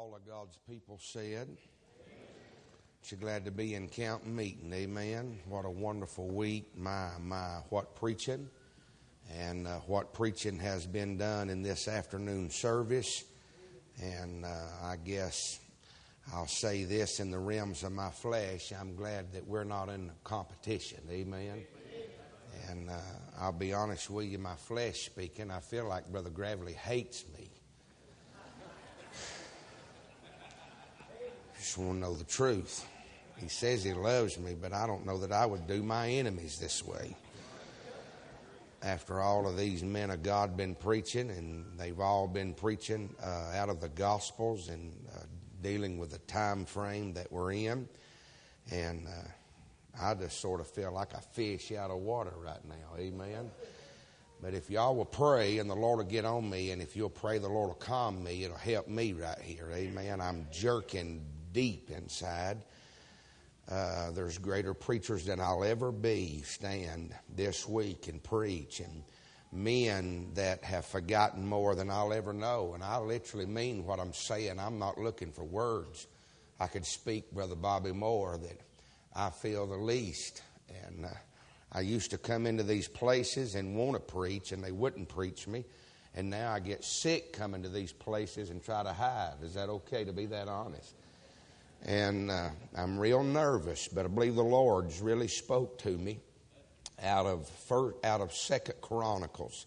all of God's people said. you glad to be in camp meeting, amen. What a wonderful week. My, my, what preaching. And uh, what preaching has been done in this afternoon service. And uh, I guess I'll say this in the realms of my flesh. I'm glad that we're not in competition, amen. And uh, I'll be honest with you, my flesh speaking, I feel like Brother Gravely hates me. Just want to know the truth. He says he loves me, but I don't know that I would do my enemies this way. After all of these men of God been preaching, and they've all been preaching uh, out of the Gospels and uh, dealing with the time frame that we're in, and uh, I just sort of feel like a fish out of water right now. Amen. But if y'all will pray and the Lord will get on me, and if you'll pray, the Lord will calm me, it'll help me right here. Amen. I'm jerking deep inside. Uh, there's greater preachers than I'll ever be stand this week and preach, and men that have forgotten more than I'll ever know. And I literally mean what I'm saying. I'm not looking for words. I could speak, Brother Bobby Moore, that I feel the least. And uh, I used to come into these places and want to preach, and they wouldn't preach me. And now I get sick coming to these places and try to hide. Is that okay to be that honest? And uh, I'm real nervous, but I believe the Lord's really spoke to me out of first, out of Second Chronicles.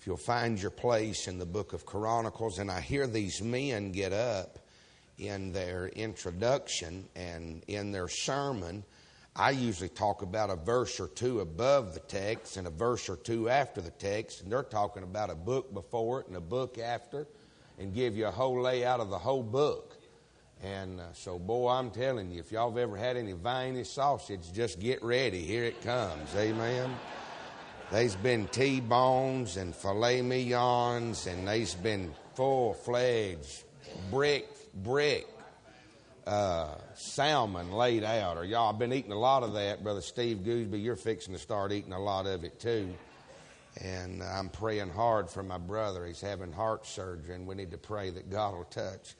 If you'll find your place in the book of Chronicles, and I hear these men get up in their introduction and in their sermon. I usually talk about a verse or two above the text and a verse or two after the text, and they're talking about a book before it and a book after, and give you a whole layout of the whole book. And uh, so, boy, I'm telling you, if y'all have ever had any viney sausage, just get ready. Here it comes. Amen. There's been T-bones and filet mignons, and there's been full-fledged brick, brick uh, salmon laid out. Or y'all I've been eating a lot of that, Brother Steve Gooseby. You're fixing to start eating a lot of it too. And I'm praying hard for my brother. He's having heart surgery, and we need to pray that God will touch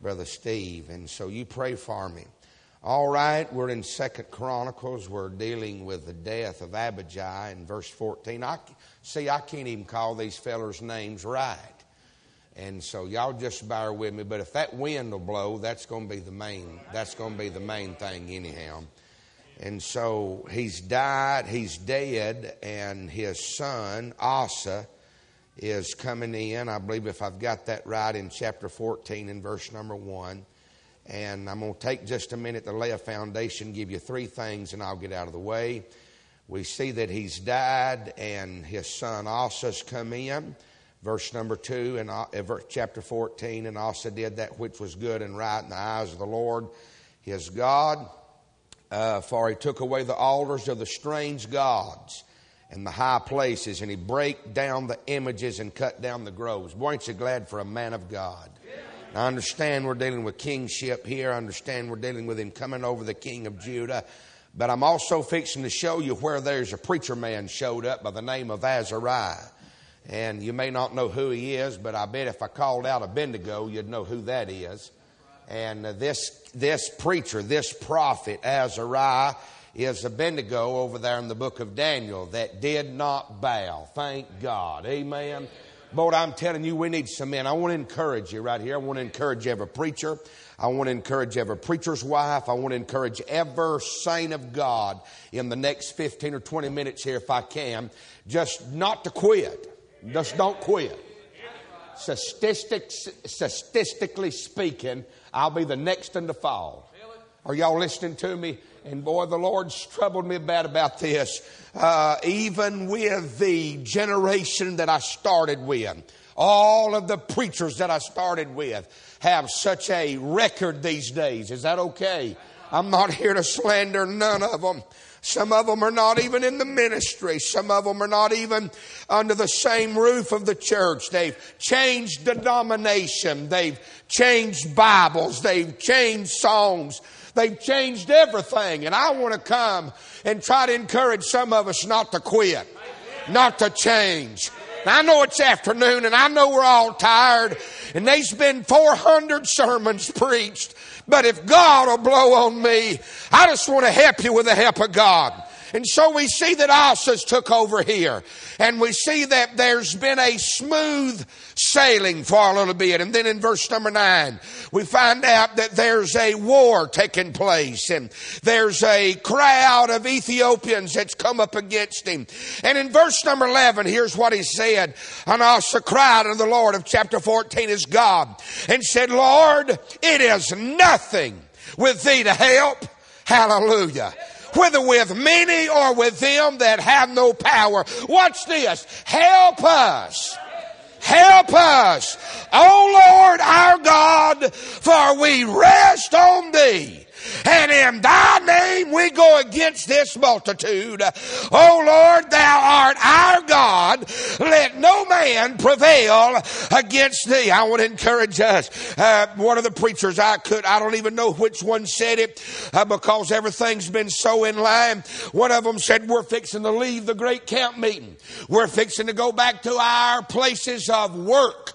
Brother Steve. And so you pray for me. All right, we're in Second Chronicles. We're dealing with the death of Abijah in verse 14. I, see, I can't even call these fellers' names right. And so y'all just bear with me. But if that wind will blow, that's going to be the main. That's going to be the main thing, anyhow. And so he's died. He's dead, and his son Asa is coming in. I believe if I've got that right in chapter 14 and verse number 1. And I'm going to take just a minute to lay a foundation, give you three things, and I'll get out of the way. We see that he's died and his son Asa's come in. Verse number 2 in uh, chapter 14, and Asa did that which was good and right in the eyes of the Lord his God. Uh, for he took away the altars of the strange gods and the high places, and he break down the images and cut down the groves. Boy, ain't you glad for a man of God? I understand we're dealing with kingship here. I understand we're dealing with him coming over the king of Judah. But I'm also fixing to show you where there's a preacher man showed up by the name of Azariah. And you may not know who he is, but I bet if I called out Abednego, you'd know who that is. And uh, this, this preacher, this prophet, Azariah, is Abednego over there in the book of Daniel that did not bow. Thank God. Amen. But I'm telling you, we need some men. I want to encourage you right here. I want to encourage every preacher. I want to encourage every preacher's wife. I want to encourage every saint of God in the next 15 or 20 minutes here, if I can, just not to quit. Just don't quit. Statistics, statistically speaking, I'll be the next in the fall. Are y'all listening to me? And boy, the Lord's troubled me bad about this. Uh, even with the generation that I started with, all of the preachers that I started with have such a record these days. Is that okay? I'm not here to slander none of them. Some of them are not even in the ministry. Some of them are not even under the same roof of the church. They've changed denomination. They've changed Bibles. They've changed songs. They've changed everything. And I want to come and try to encourage some of us not to quit, not to change, I know it's afternoon and I know we're all tired and there's been 400 sermons preached. But if God will blow on me, I just want to help you with the help of God. And so we see that Asa's took over here. And we see that there's been a smooth sailing for a little bit. And then in verse number nine, we find out that there's a war taking place and there's a crowd of Ethiopians that's come up against him. And in verse number 11, here's what he said. And Asa cried unto the Lord of chapter 14 is God and said, Lord, it is nothing with thee to help. Hallelujah whether with many or with them that have no power. Watch this. Help us. Help us. O Lord our God, for we rest on thee. And in thy name we go against this multitude. O Lord, thou art our God. Let no man prevail against thee. I want to encourage us. Uh, one of the preachers I could, I don't even know which one said it uh, because everything's been so in line. One of them said, We're fixing to leave the great camp meeting. We're fixing to go back to our places of work.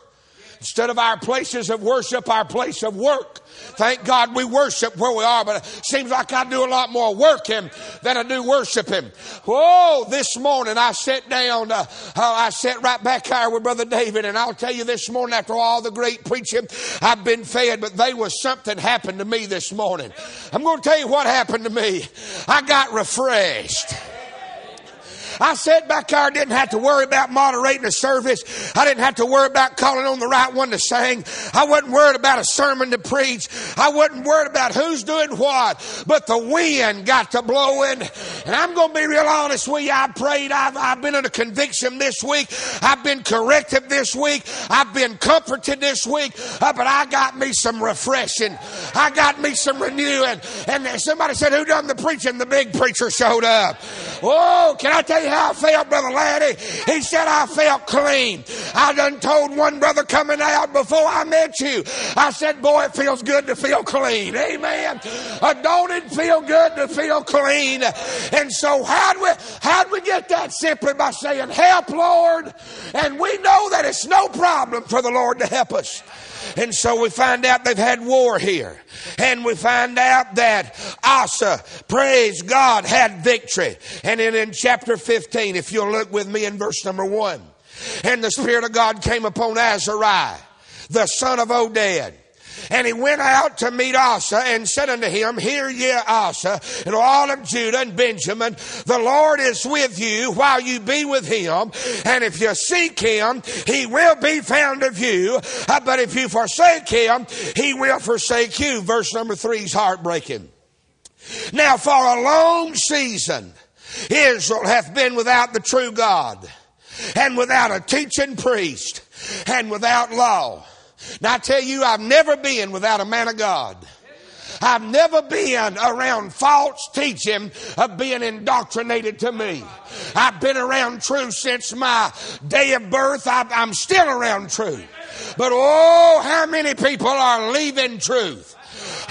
Instead of our places of worship, our place of work. Thank God we worship where we are, but it seems like I do a lot more working than I do worshiping. Whoa, this morning I sat down, uh, uh, I sat right back here with Brother David, and I'll tell you this morning, after all the great preaching, I've been fed, but there was something happened to me this morning. I'm going to tell you what happened to me. I got refreshed. I sat back there, didn't have to worry about moderating a service. I didn't have to worry about calling on the right one to sing. I wasn't worried about a sermon to preach. I wasn't worried about who's doing what. But the wind got to blowing. And I'm going to be real honest with you. I prayed. I've, I've been in a conviction this week. I've been corrected this week. I've been comforted this week. Uh, but I got me some refreshing. I got me some renewing. And somebody said, Who done the preaching? The big preacher showed up. Oh, can I tell you how I felt, Brother Laddie? He said, I felt clean. I done told one brother coming out before I met you. I said, boy, it feels good to feel clean. Amen. Uh, don't it feel good to feel clean? And so how'd we, how'd we get that? Simply by saying, help, Lord. And we know that it's no problem for the Lord to help us. And so we find out they've had war here. And we find out that Asa, praise God, had victory. And then in chapter 15, if you'll look with me in verse number 1, and the Spirit of God came upon Azariah, the son of Oded and he went out to meet Asa and said unto him, Hear ye Asa, and all of Judah and Benjamin, the Lord is with you while you be with him. And if you seek him, he will be found of you. Uh, but if you forsake him, he will forsake you. Verse number three is heartbreaking. Now for a long season, Israel hath been without the true God and without a teaching priest and without law. Now I tell you, I've never been without a man of God. I've never been around false teaching of being indoctrinated to me. I've been around truth since my day of birth. I'm still around truth. But oh, how many people are leaving truth?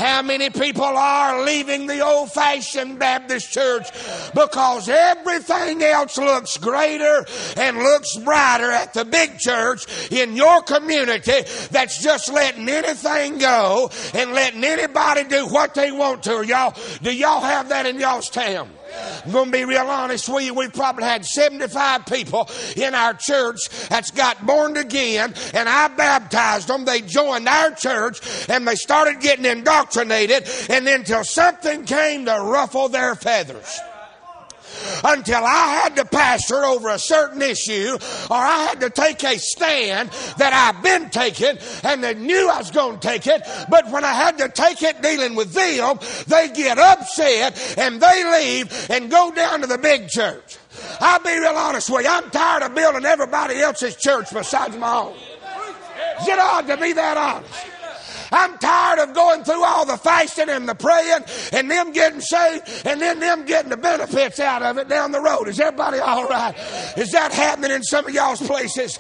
How many people are leaving the old fashioned Baptist church because everything else looks greater and looks brighter at the big church in your community that's just letting anything go and letting anybody do what they want to. Y'all, do y'all have that in y'all's town? I'm going to be real honest with you. We've probably had 75 people in our church that's got born again, and I baptized them. They joined our church, and they started getting indoctrinated, and then something came to ruffle their feathers until I had to pastor over a certain issue or I had to take a stand that I've been taking and they knew I was going to take it. But when I had to take it dealing with them, they get upset and they leave and go down to the big church. I'll be real honest with you. I'm tired of building everybody else's church besides my own. Is it odd to be that honest? I'm tired of going through all the fasting and the praying and them getting saved and then them getting the benefits out of it down the road. Is everybody all right? Is that happening in some of y'all's places?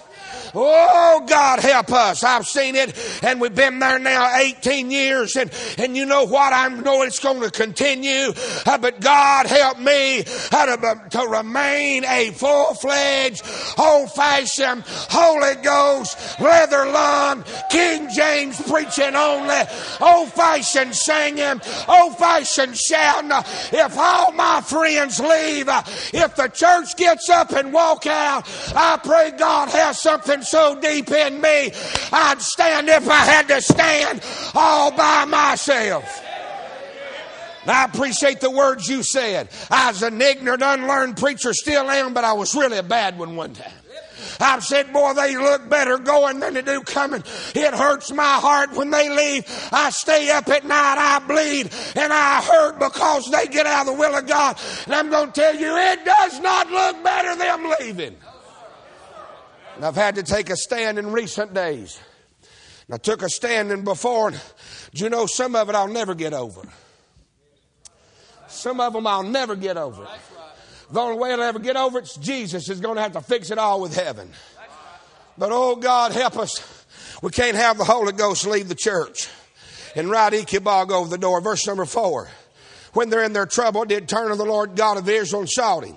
Oh, God help us. I've seen it and we've been there now 18 years and, and you know what? I know it's going to continue, uh, but God help me uh, to, to remain a full-fledged, old-fashioned, Holy Ghost, leather lung, King James preaching only, old-fashioned singing, old-fashioned shouting. If all my friends leave, uh, if the church gets up and walk out, I pray God has something so deep in me, I'd stand if I had to stand all by myself. I appreciate the words you said. I was an ignorant, unlearned preacher, still am, but I was really a bad one one time. I've said, boy, they look better going than they do coming. It hurts my heart when they leave. I stay up at night, I bleed, and I hurt because they get out of the will of God. And I'm going to tell you, it does not look better them leaving. And I've had to take a stand in recent days. And I took a stand in before, and do you know some of it I'll never get over? Some of them I'll never get over. The only way I'll ever get over it's Jesus is going to have to fix it all with heaven. But oh God, help us. We can't have the Holy Ghost leave the church and ride Ichabod over the door. Verse number four. When they're in their trouble, did turn to the Lord God of Israel and sought him.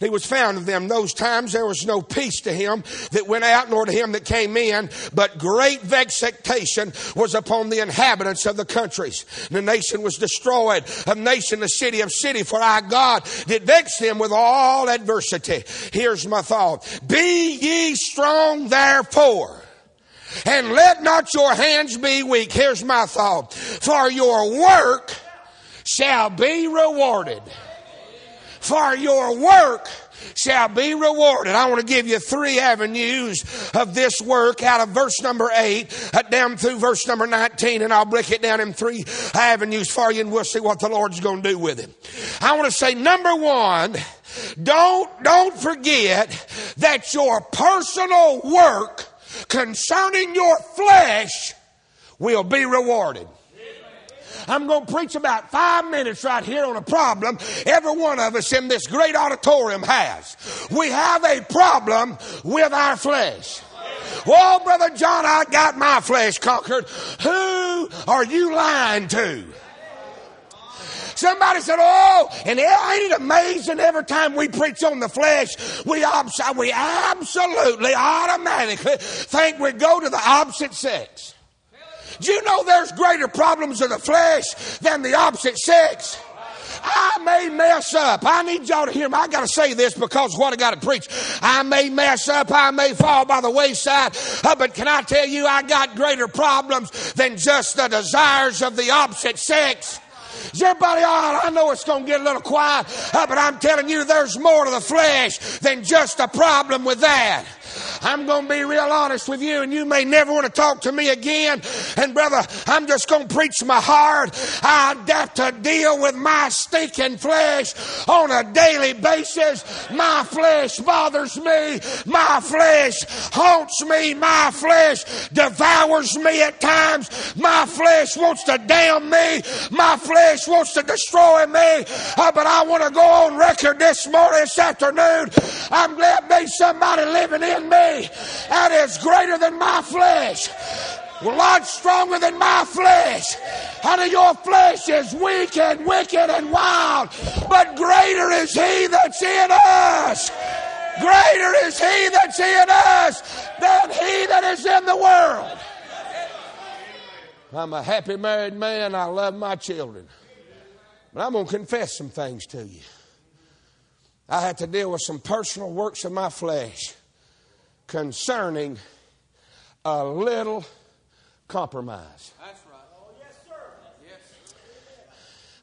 He was found of them. Those times there was no peace to him that went out, nor to him that came in, but great vexation was upon the inhabitants of the countries. The nation was destroyed, of nation, the city of city, for our God did vex them with all adversity. Here's my thought. Be ye strong therefore. And let not your hands be weak. Here's my thought. For your work shall be rewarded for your work shall be rewarded. I want to give you three avenues of this work out of verse number 8 uh, down through verse number 19, and I'll break it down in three avenues for you, and we'll see what the Lord's going to do with it. I want to say, number one, don't, don't forget that your personal work concerning your flesh will be rewarded. I'm going to preach about five minutes right here on a problem every one of us in this great auditorium has. We have a problem with our flesh. Well, Brother John, I got my flesh conquered. Who are you lying to? Somebody said, Oh, and ain't it amazing every time we preach on the flesh, we, we absolutely automatically think we go to the opposite sex. Do you know there's greater problems of the flesh than the opposite sex? I may mess up. I need y'all to hear me. I got to say this because what I got to preach. I may mess up. I may fall by the wayside. Uh, but can I tell you, I got greater problems than just the desires of the opposite sex. Is everybody all right? I know it's going to get a little quiet, uh, but I'm telling you, there's more to the flesh than just a problem with that. I'm going to be real honest with you, and you may never want to talk to me again. And brother, I'm just going to preach my heart. I have to deal with my stinking flesh on a daily basis. My flesh bothers me. My flesh haunts me. My flesh devours me at times. My flesh wants to damn me. My flesh wants to destroy me. Uh, but I want to go on record this morning, this afternoon. I'm glad there's somebody living in me that is greater than my flesh. Lot stronger than my flesh. Honey, your flesh is weak and wicked and wild, but greater is He that's in us. Greater is He that's in us than He that is in the world. I'm a happy married man. I love my children. But I'm going to confess some things to you. I had to deal with some personal works of my flesh concerning a little compromise. That's right. Oh, yes, sir. Yes.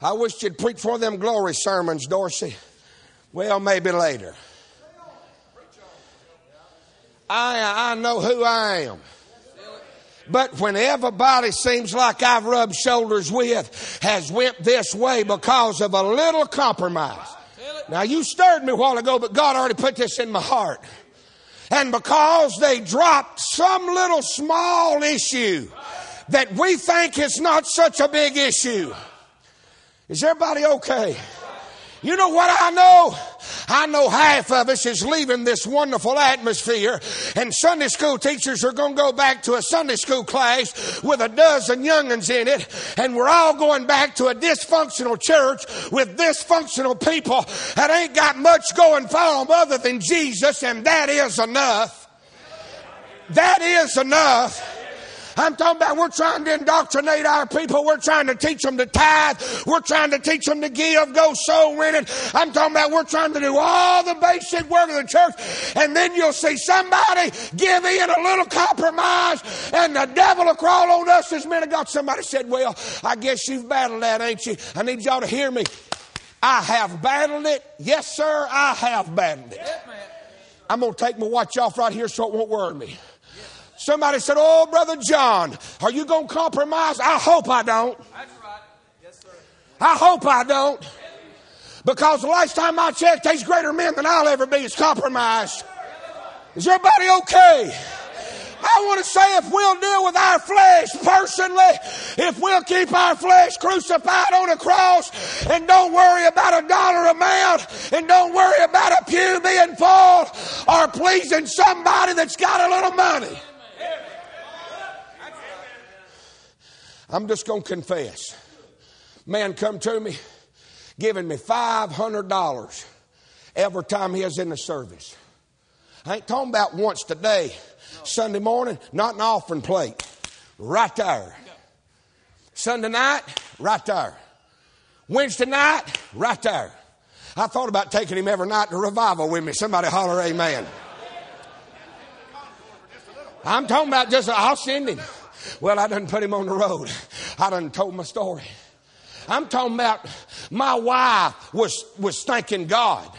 I wish you'd preach for them glory sermons, Dorsey. Well, maybe later. I, I know who I am. But when everybody seems like I've rubbed shoulders with has went this way because of a little compromise. Now you stirred me a while ago, but God already put this in my heart. And because they dropped some little small issue that we think is not such a big issue. Is everybody okay? You know what I know? I know half of us is leaving this wonderful atmosphere, and Sunday school teachers are going to go back to a Sunday school class with a dozen young'uns in it, and we're all going back to a dysfunctional church with dysfunctional people that ain't got much going for them other than Jesus, and that is enough. That is enough. I'm talking about we're trying to indoctrinate our people. We're trying to teach them to tithe. We're trying to teach them to give, go soul winning. I'm talking about we're trying to do all the basic work of the church. And then you'll see somebody give in a little compromise and the devil will crawl on us as men of God. Somebody said, well, I guess you've battled that, ain't you? I need y'all to hear me. I have battled it. Yes, sir, I have battled it. I'm going to take my watch off right here so it won't worry me. Somebody said, Oh, Brother John, are you going to compromise? I hope I don't. That's right. Yes, sir. I hope I don't. Because the last time I checked, there's greater men than I'll ever be is compromised. Is everybody okay? I want to say if we'll deal with our flesh personally, if we'll keep our flesh crucified on a cross and don't worry about a dollar amount and don't worry about a pew being full or pleasing somebody that's got a little money. I'm just going to confess. Man come to me giving me $500 every time he was in the service. I ain't talking about once today, Sunday morning, not an offering plate. Right there. Sunday night, right there. Wednesday night, right there. I thought about taking him every night to revival with me. Somebody holler amen. I'm talking about just, I'll send him. Well, I done put him on the road. I done told my story. I'm talking about my wife was, was thanking God.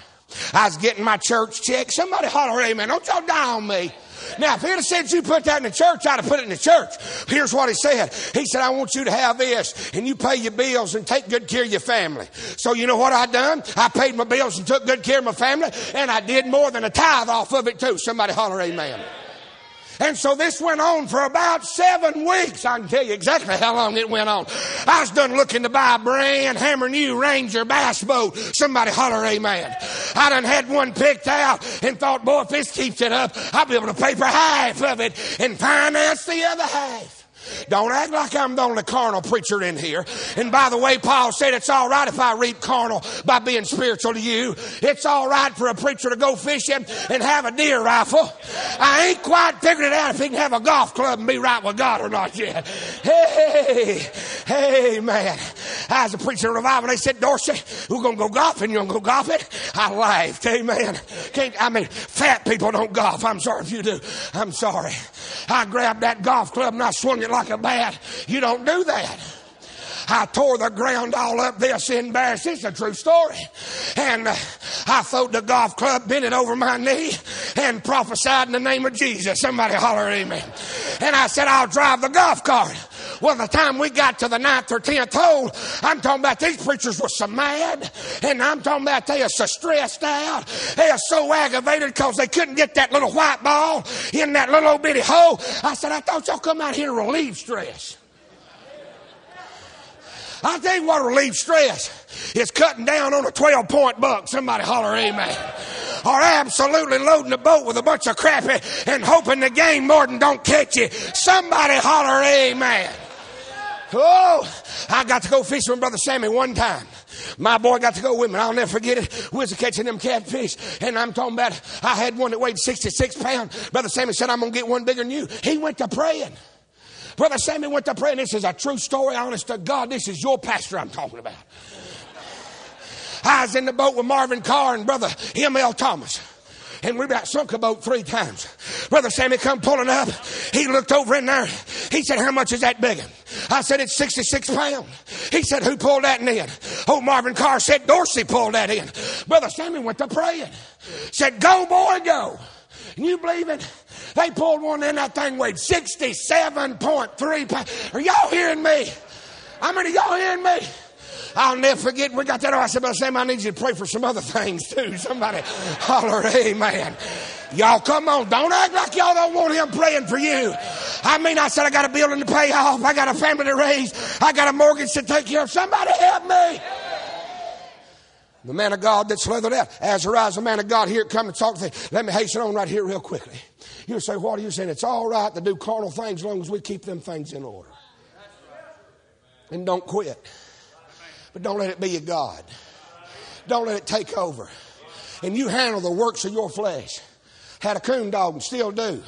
I was getting my church check. Somebody holler, amen. Don't y'all die on me. Now, if he'd have said you put that in the church, I'd have put it in the church. Here's what he said. He said, I want you to have this and you pay your bills and take good care of your family. So you know what I done? I paid my bills and took good care of my family and I did more than a tithe off of it too. Somebody holler, amen. And so this went on for about seven weeks. I can tell you exactly how long it went on. I was done looking to buy a brand hammer new Ranger bass boat. Somebody holler amen. I done had one picked out and thought, boy, if this keeps it up, I'll be able to pay for half of it and finance the other half. Don't act like I'm the only carnal preacher in here. And by the way, Paul said it's all right if I reap carnal by being spiritual to you. It's all right for a preacher to go fishing and have a deer rifle. I ain't quite figured it out if he can have a golf club and be right with God or not yet. Hey, hey, man. I was a preacher in revival. They said, Dorsey, we're going to go golfing. You going to go golfing? I laughed. Amen. Can't, I mean, fat people don't golf. I'm sorry if you do. I'm sorry. I grabbed that golf club and I swung it like a. You don't do that. I tore the ground all up this embarrassed. It's a true story. And uh, I throwed the golf club, bent it over my knee, and prophesied in the name of Jesus. Somebody holler amen. And I said, I'll drive the golf cart. Well, the time we got to the ninth or tenth hole, I'm talking about these preachers were so mad, and I'm talking about they are so stressed out. They are so aggravated because they couldn't get that little white ball in that little bitty hole. I said, I thought y'all come out here to relieve stress. I tell you what relieve stress is cutting down on a 12 point buck. Somebody holler amen. Or absolutely loading the boat with a bunch of crappie and hoping the game Morton don't catch you. Somebody holler amen. Oh, I got to go fishing with Brother Sammy one time. My boy got to go with me. I'll never forget it. We was catching them catfish. And I'm talking about, I had one that weighed 66 pounds. Brother Sammy said, I'm going to get one bigger than you. He went to praying. Brother Sammy went to praying. This is a true story, honest to God. This is your pastor I'm talking about. I was in the boat with Marvin Carr and Brother M.L. Thomas and we about sunk a boat three times. Brother Sammy come pulling up. He looked over in there. He said, how much is that big I said, it's 66 pounds. He said, who pulled that in? Oh, Marvin Carr said, Dorsey pulled that in. Brother Sammy went to praying. Said, go boy, go. And you believe it? They pulled one in, that thing weighed 67.3 pounds. Are y'all hearing me? How many y'all hearing me? I'll never forget we got that. I said, Brother Sam, I need you to pray for some other things too. Somebody holler, amen. Y'all come on. Don't act like y'all don't want him praying for you. I mean, I said I got a building to pay off. I got a family to raise. I got a mortgage to take care of. Somebody help me. The man of God that's leathered out. Azariah, the man of God, here come and talk to me. Let me hasten on right here real quickly. You say, what are you saying? It's all right to do carnal things as long as we keep them things in order. And don't quit. But don't let it be your God. Don't let it take over. And you handle the works of your flesh. Had a coon dog and still do.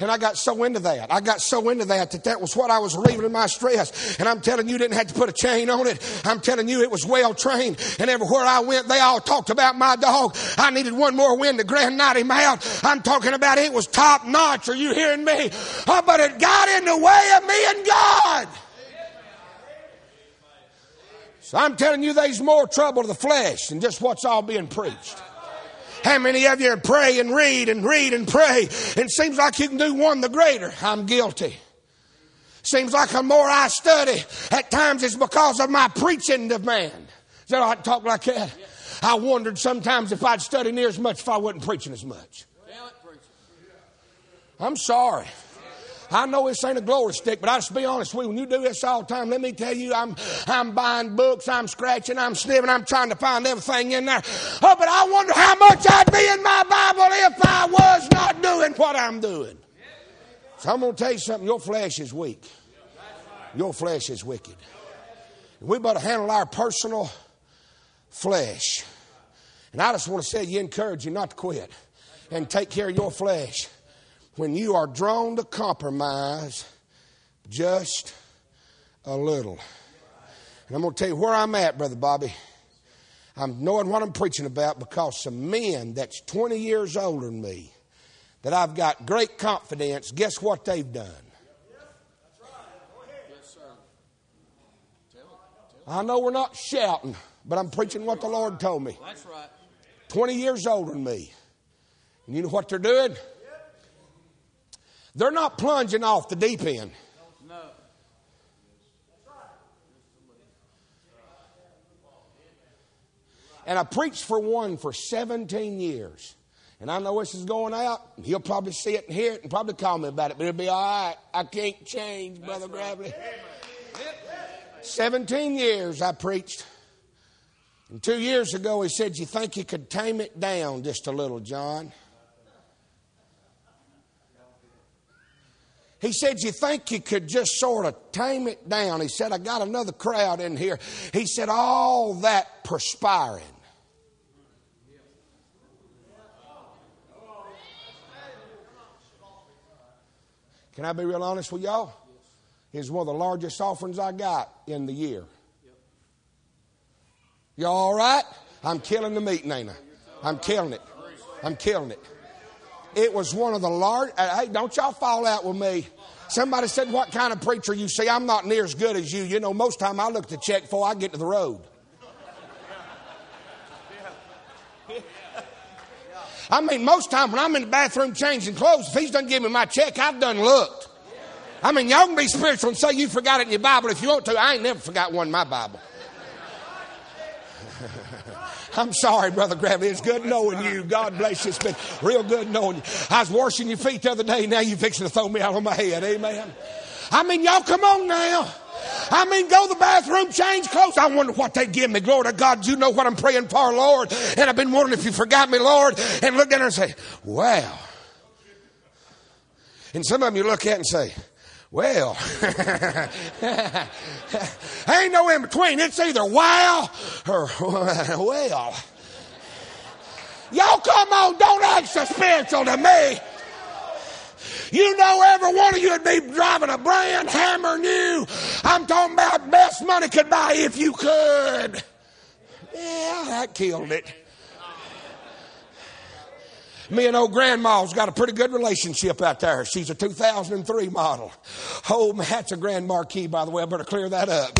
And I got so into that. I got so into that that that was what I was relieving in my stress. And I'm telling you, didn't have to put a chain on it. I'm telling you, it was well trained. And everywhere I went, they all talked about my dog. I needed one more win to grand nite him out. I'm talking about it was top notch. Are you hearing me? Oh, but it got in the way of me and God. So I'm telling you, there's more trouble to the flesh than just what's all being preached. How many of you pray and read and read and pray and seems like you can do one the greater? I'm guilty. Seems like the more I study, at times it's because of my preaching demand. Is that I talk like that? I wondered sometimes if I'd study near as much if I wasn't preaching as much. I'm sorry. I know this ain't a glory stick, but I just be honest with you. When you do this all the time, let me tell you, I'm, I'm buying books, I'm scratching, I'm sniffing, I'm trying to find everything in there. Oh, but I wonder how much I'd be in my Bible if I was not doing what I'm doing. So I'm going to tell you something. Your flesh is weak. Your flesh is wicked. We better handle our personal flesh. And I just want to say, you encourage you not to quit and take care of your flesh when you are drawn to compromise just a little. And I'm going to tell you where I'm at, Brother Bobby. I'm knowing what I'm preaching about because some men that's 20 years older than me, that I've got great confidence, guess what they've done? I know we're not shouting, but I'm preaching what the Lord told me. That's right. 20 years older than me. And you know what they're doing? They're not plunging off the deep end. No. And I preached for one for 17 years. And I know this is going out. He'll probably see it and hear it and probably call me about it, but it'll be all right. I can't change, Brother Gravely. 17 years I preached. And two years ago, he said, You think you could tame it down just a little, John? He said, You think you could just sort of tame it down? He said, I got another crowd in here. He said, All that perspiring. Can I be real honest with y'all? It's one of the largest offerings I got in the year. Y'all all right? I'm killing the meeting, ain't I? I'm killing it. I'm killing it. It was one of the large. Uh, hey, don't y'all fall out with me. Somebody said, What kind of preacher you see? I'm not near as good as you. You know, most time I look to check before I get to the road. I mean, most time when I'm in the bathroom changing clothes, if he's done give me my check, I've done looked. I mean, y'all can be spiritual and say you forgot it in your Bible if you want to. I ain't never forgot one in my Bible. I'm sorry, Brother Gravely. It's good knowing you. God bless you. It's been real good knowing you. I was washing your feet the other day. Now you're fixing to throw me out on my head. Amen. I mean, y'all come on now. I mean, go to the bathroom, change clothes. I wonder what they give me. Glory to God. You know what I'm praying for, Lord. And I've been wondering if you forgot me, Lord. And look at her and say, wow. And some of them you look at and say, well, ain't no in between. It's either wow or well. Y'all come on, don't act spiritual to me. You know every one of you would be driving a brand hammer new. I'm talking about best money could buy if you could. Yeah, that killed it. Me and old grandma's got a pretty good relationship out there. She's a 2003 model. Oh, that's a Grand Marquis, by the way. I better clear that up.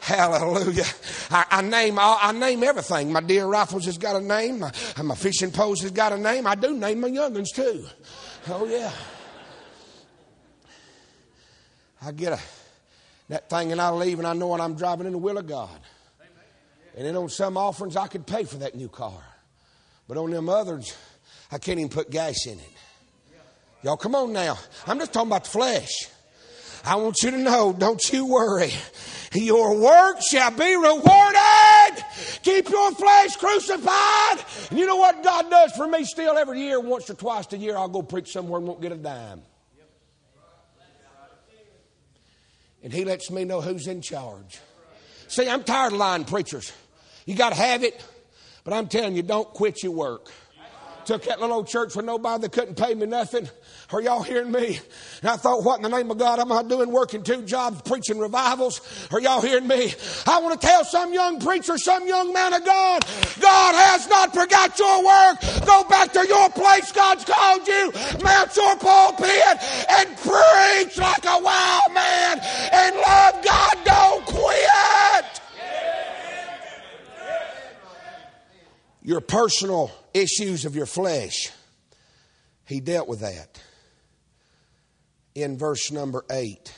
Hallelujah. I, I name I, name everything. My deer rifles has got a name. My, my fishing poles has got a name. I do name my young'uns too. Oh yeah. I get a that thing and I leave and I know when I'm driving in the will of God. And then on some offerings I could pay for that new car. But on them others, I can't even put gas in it. Y'all, come on now. I'm just talking about the flesh. I want you to know, don't you worry. Your work shall be rewarded. Keep your flesh crucified. And you know what God does for me still every year, once or twice a year, I'll go preach somewhere and won't get a dime. And He lets me know who's in charge. See, I'm tired of lying preachers. You got to have it, but I'm telling you, don't quit your work. Took that little old church with nobody that couldn't pay me nothing. Are y'all hearing me? And I thought, what in the name of God am I doing working two jobs, preaching revivals? Are y'all hearing me? I want to tell some young preacher, some young man of God, God has not forgot your work. Go back to your place God's called you. Mount your pulpit and preach like a wild man and love God. Don't quit. Your personal issues of your flesh. He dealt with that in verse number 8.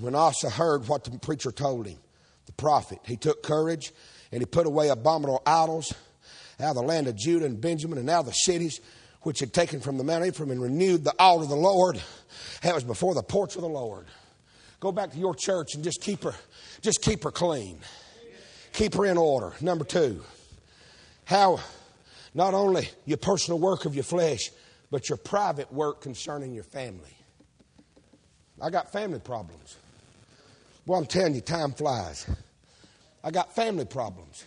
When Asa heard what the preacher told him, the prophet, he took courage and he put away abominable idols out of the land of Judah and Benjamin and out of the cities which had taken from the Mount Ephraim and renewed the altar of the Lord. That was before the porch of the Lord. Go back to your church and just keep her, just keep her clean. Keep her in order. Number two, how not only your personal work of your flesh, but your private work concerning your family. I got family problems. Well, I'm telling you, time flies. I got family problems.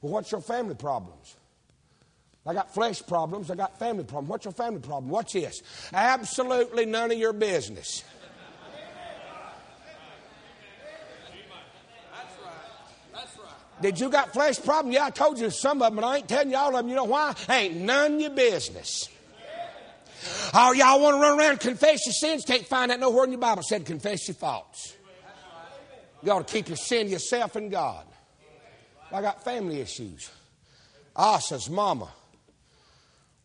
Well, what's your family problems? I got flesh problems. I got family problems. What's your family problem? Watch this. Absolutely none of your business. Did you got flesh problem? Yeah, I told you some of them, but I ain't telling you all of them. You know why? Ain't none your business. Oh, y'all want to run around confess your sins? Can't find that nowhere in your Bible said confess your faults. You ought to keep your sin yourself and God. I got family issues. Asa's mama.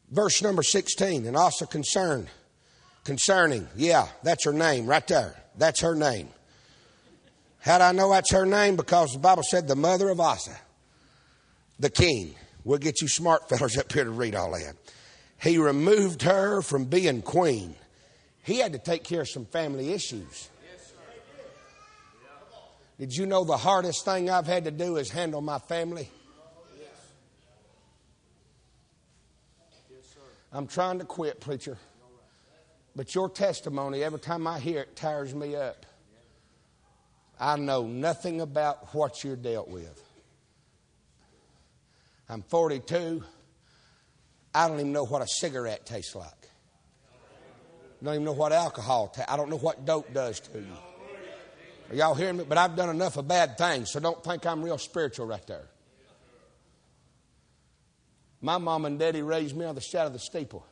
Verse number 16. And Asa concerned. Concerning. Yeah, that's her name right there. That's her name. How do I know that's her name? Because the Bible said the mother of Asa, the king. We'll get you smart fellas up here to read all that. He removed her from being queen. He had to take care of some family issues. Did you know the hardest thing I've had to do is handle my family? I'm trying to quit, preacher. But your testimony, every time I hear it, tires me up. I know nothing about what you're dealt with. I'm 42. I don't even know what a cigarette tastes like. I don't even know what alcohol tastes. I don't know what dope does to you. Are y'all hearing me? But I've done enough of bad things, so don't think I'm real spiritual right there. My mom and daddy raised me on the shadow of the steeple.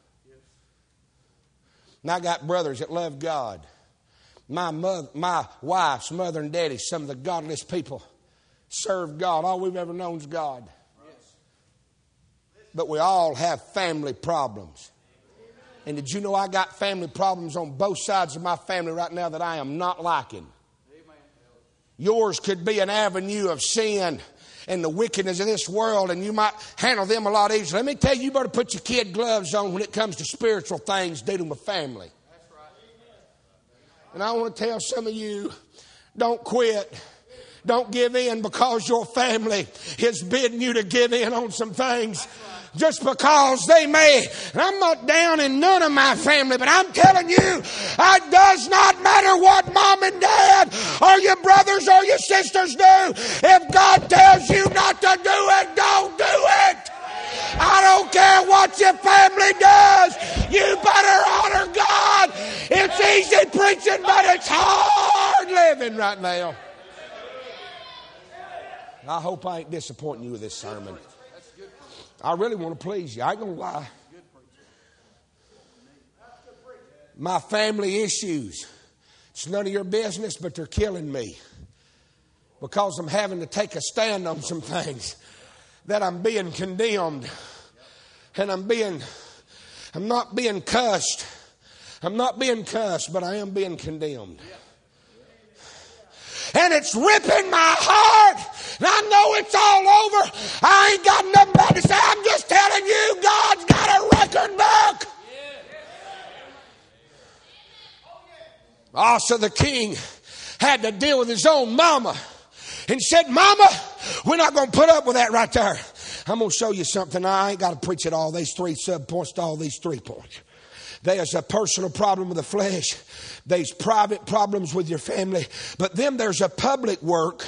And I got brothers that love God. My, mother, my wife's mother and daddy, some of the godless people, serve God. All we've ever known is God. But we all have family problems. And did you know I got family problems on both sides of my family right now that I am not liking? Yours could be an avenue of sin and the wickedness of this world, and you might handle them a lot easier. Let me tell you, you better put your kid gloves on when it comes to spiritual things dealing with family. And I want to tell some of you don't quit. Don't give in because your family is bidding you to give in on some things just because they may. And I'm not down in none of my family, but I'm telling you, it does not matter what mom and dad or your brothers or your sisters do. If God tells you not to do it, don't do it. I don't care what your family does. You better. It's easy preaching, but it's hard living right now. I hope I ain't disappointing you with this sermon. I really want to please you. I ain't going to lie. My family issues. It's none of your business, but they're killing me because I'm having to take a stand on some things that I'm being condemned and I'm being, I'm not being cussed. I'm not being cussed, but I am being condemned. And it's ripping my heart. And I know it's all over. I ain't got nothing to say. I'm just telling you, God's got a record book. Asa the king had to deal with his own mama and said, Mama, we're not going to put up with that right there. I'm going to show you something. I ain't got to preach at all these three sub points to all these three points. There's a personal problem with the flesh. There's private problems with your family. But then there's a public work.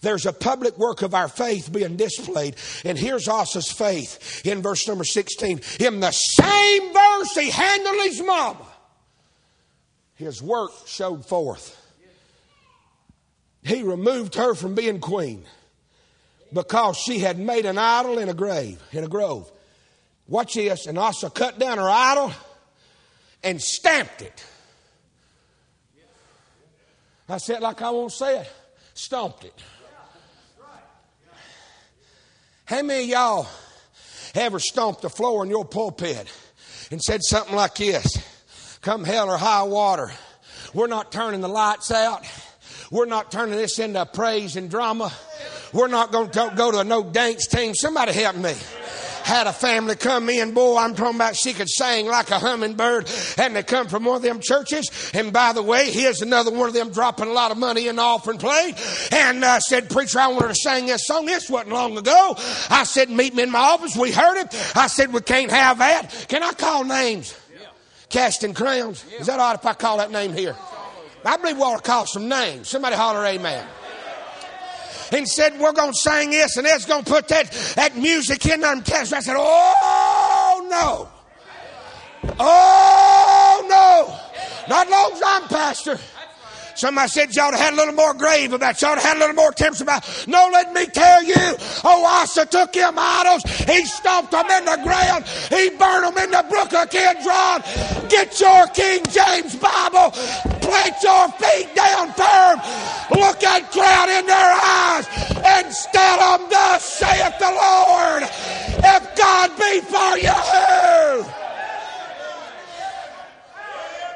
There's a public work of our faith being displayed. And here's Asa's faith in verse number 16. In the same verse, he handled his mama. His work showed forth. He removed her from being queen because she had made an idol in a grave, in a grove. Watch this. And Asa cut down her idol and stamped it. I said like I won't say it, stomped it. How many y'all ever stomped the floor in your pulpit and said something like this? Come hell or high water, we're not turning the lights out. We're not turning this into praise and drama. We're not going to go to a no dance team. Somebody help me had a family come in. Boy, I'm talking about she could sing like a hummingbird. And they come from one of them churches. And by the way, here's another one of them dropping a lot of money in the offering plate. And uh, said, Preacher, I want her to sing this song. This wasn't long ago. I said, Meet me in my office. We heard it. I said, We can't have that. Can I call names? Yeah. Casting crowns. Is that right if I call that name here? I believe we ought to call some names. Somebody holler, Amen and said, We're going to sing this and it's going to put that, that music in them tests. I said, Oh, no. Oh, no. Not long as I'm pastor. Somebody said y'all have a little more grave about y'all have a little more temperature about. No, let me tell you. Oh, Asa took him idols. He stomped them in the ground. He burned them in the brook of Kidron. Get your King James Bible. Plant your feet down firm. Look at crowd in their eyes and tell them, Thus saith the Lord. If God be for you,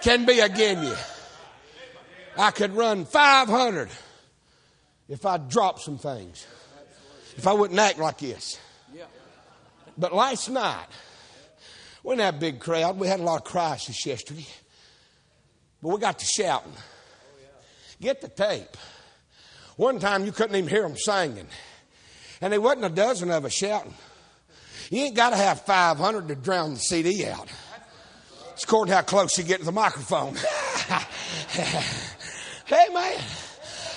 can be against you? I could run 500 if I dropped some things, if I wouldn't act like this. But last night, we didn't have a big crowd. We had a lot of crisis yesterday. But we got to shouting. Get the tape. One time you couldn't even hear them singing. And there wasn't a dozen of us shouting. You ain't got to have 500 to drown the CD out. It's according to how close you get to the microphone. Hey, man.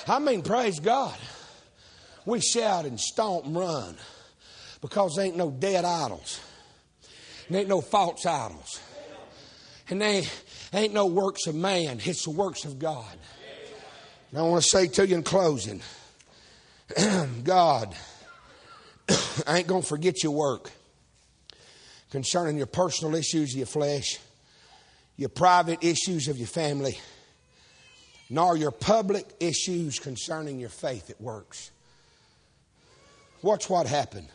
I mean, praise God. We shout and stomp and run because there ain't no dead idols. There ain't no false idols. And there ain't no works of man, it's the works of God. And I want to say to you in closing God, I ain't going to forget your work concerning your personal issues of your flesh, your private issues of your family nor your public issues concerning your faith it works. Watch what happened.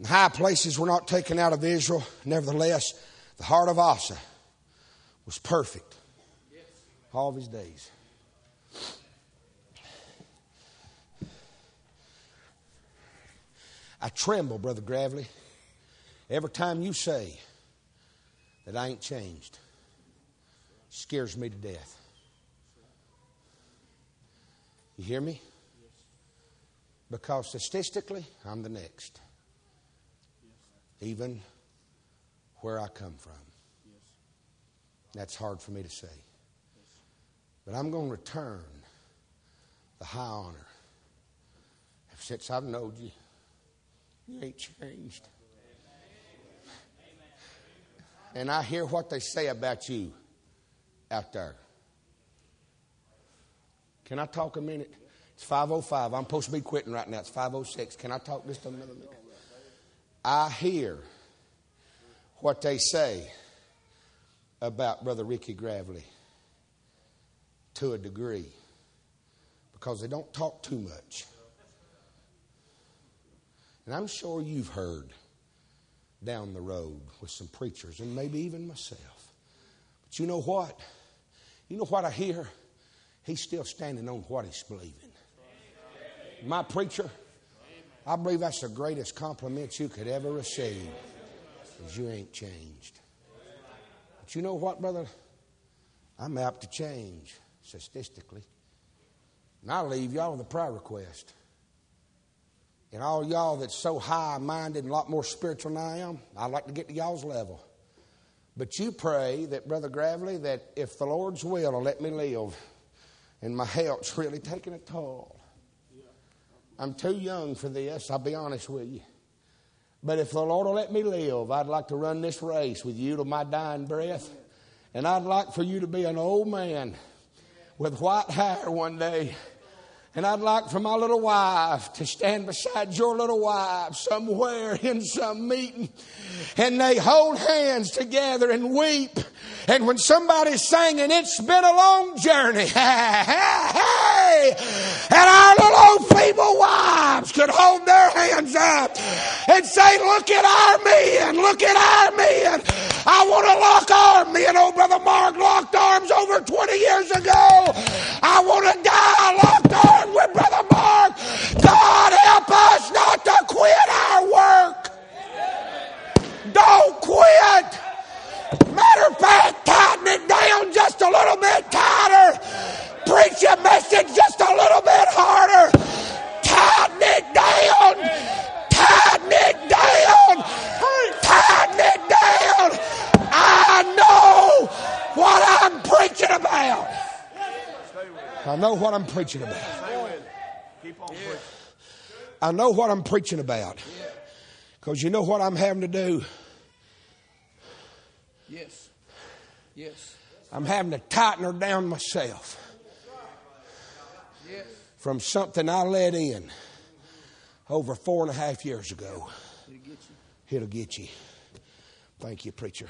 The high places were not taken out of Israel. Nevertheless, the heart of Asa was perfect all of his days. I tremble, Brother Gravely, every time you say that I ain't changed. Scares me to death. You hear me? Because statistically, I'm the next. Even where I come from. That's hard for me to say. But I'm going to return the high honor. Since I've known you, you ain't changed. And I hear what they say about you out there. Can I talk a minute? It's 505. I'm supposed to be quitting right now. It's 506. Can I talk just a minute? I hear what they say about Brother Ricky Gravely to a degree because they don't talk too much. And I'm sure you've heard down the road with some preachers and maybe even myself. But you know what? You know what I hear? He's still standing on what he's believing. My preacher, I believe that's the greatest compliment you could ever receive, is you ain't changed. But you know what, brother? I'm apt to change statistically. And I'll leave y'all with a prayer request. And all y'all that's so high minded and a lot more spiritual than I am, I'd like to get to y'all's level. But you pray that, Brother Gravely, that if the Lord's will will let me live, and my health's really taking a toll. I'm too young for this, I'll be honest with you. But if the Lord will let me live, I'd like to run this race with you to my dying breath. And I'd like for you to be an old man with white hair one day and I'd like for my little wife to stand beside your little wife somewhere in some meeting. And they hold hands together and weep. And when somebody's singing, it's been a long journey. And our little old feeble wives could hold their hands up and say, look at our men, look at our men. I want to lock arms. Me and old brother Mark locked arms over 20 years ago. I want to die locked arms with brother Mark. God help us not to quit our work. Don't quit. Matter of fact, tighten it down just a little bit tighter. Preach your message I know what I'm preaching about. I know what I'm preaching about. Because you know what I'm having to do? Yes. Yes. I'm having to tighten her down myself Yes. from something I let in over four and a half years ago. It'll get you. It'll get you. Thank you, preacher.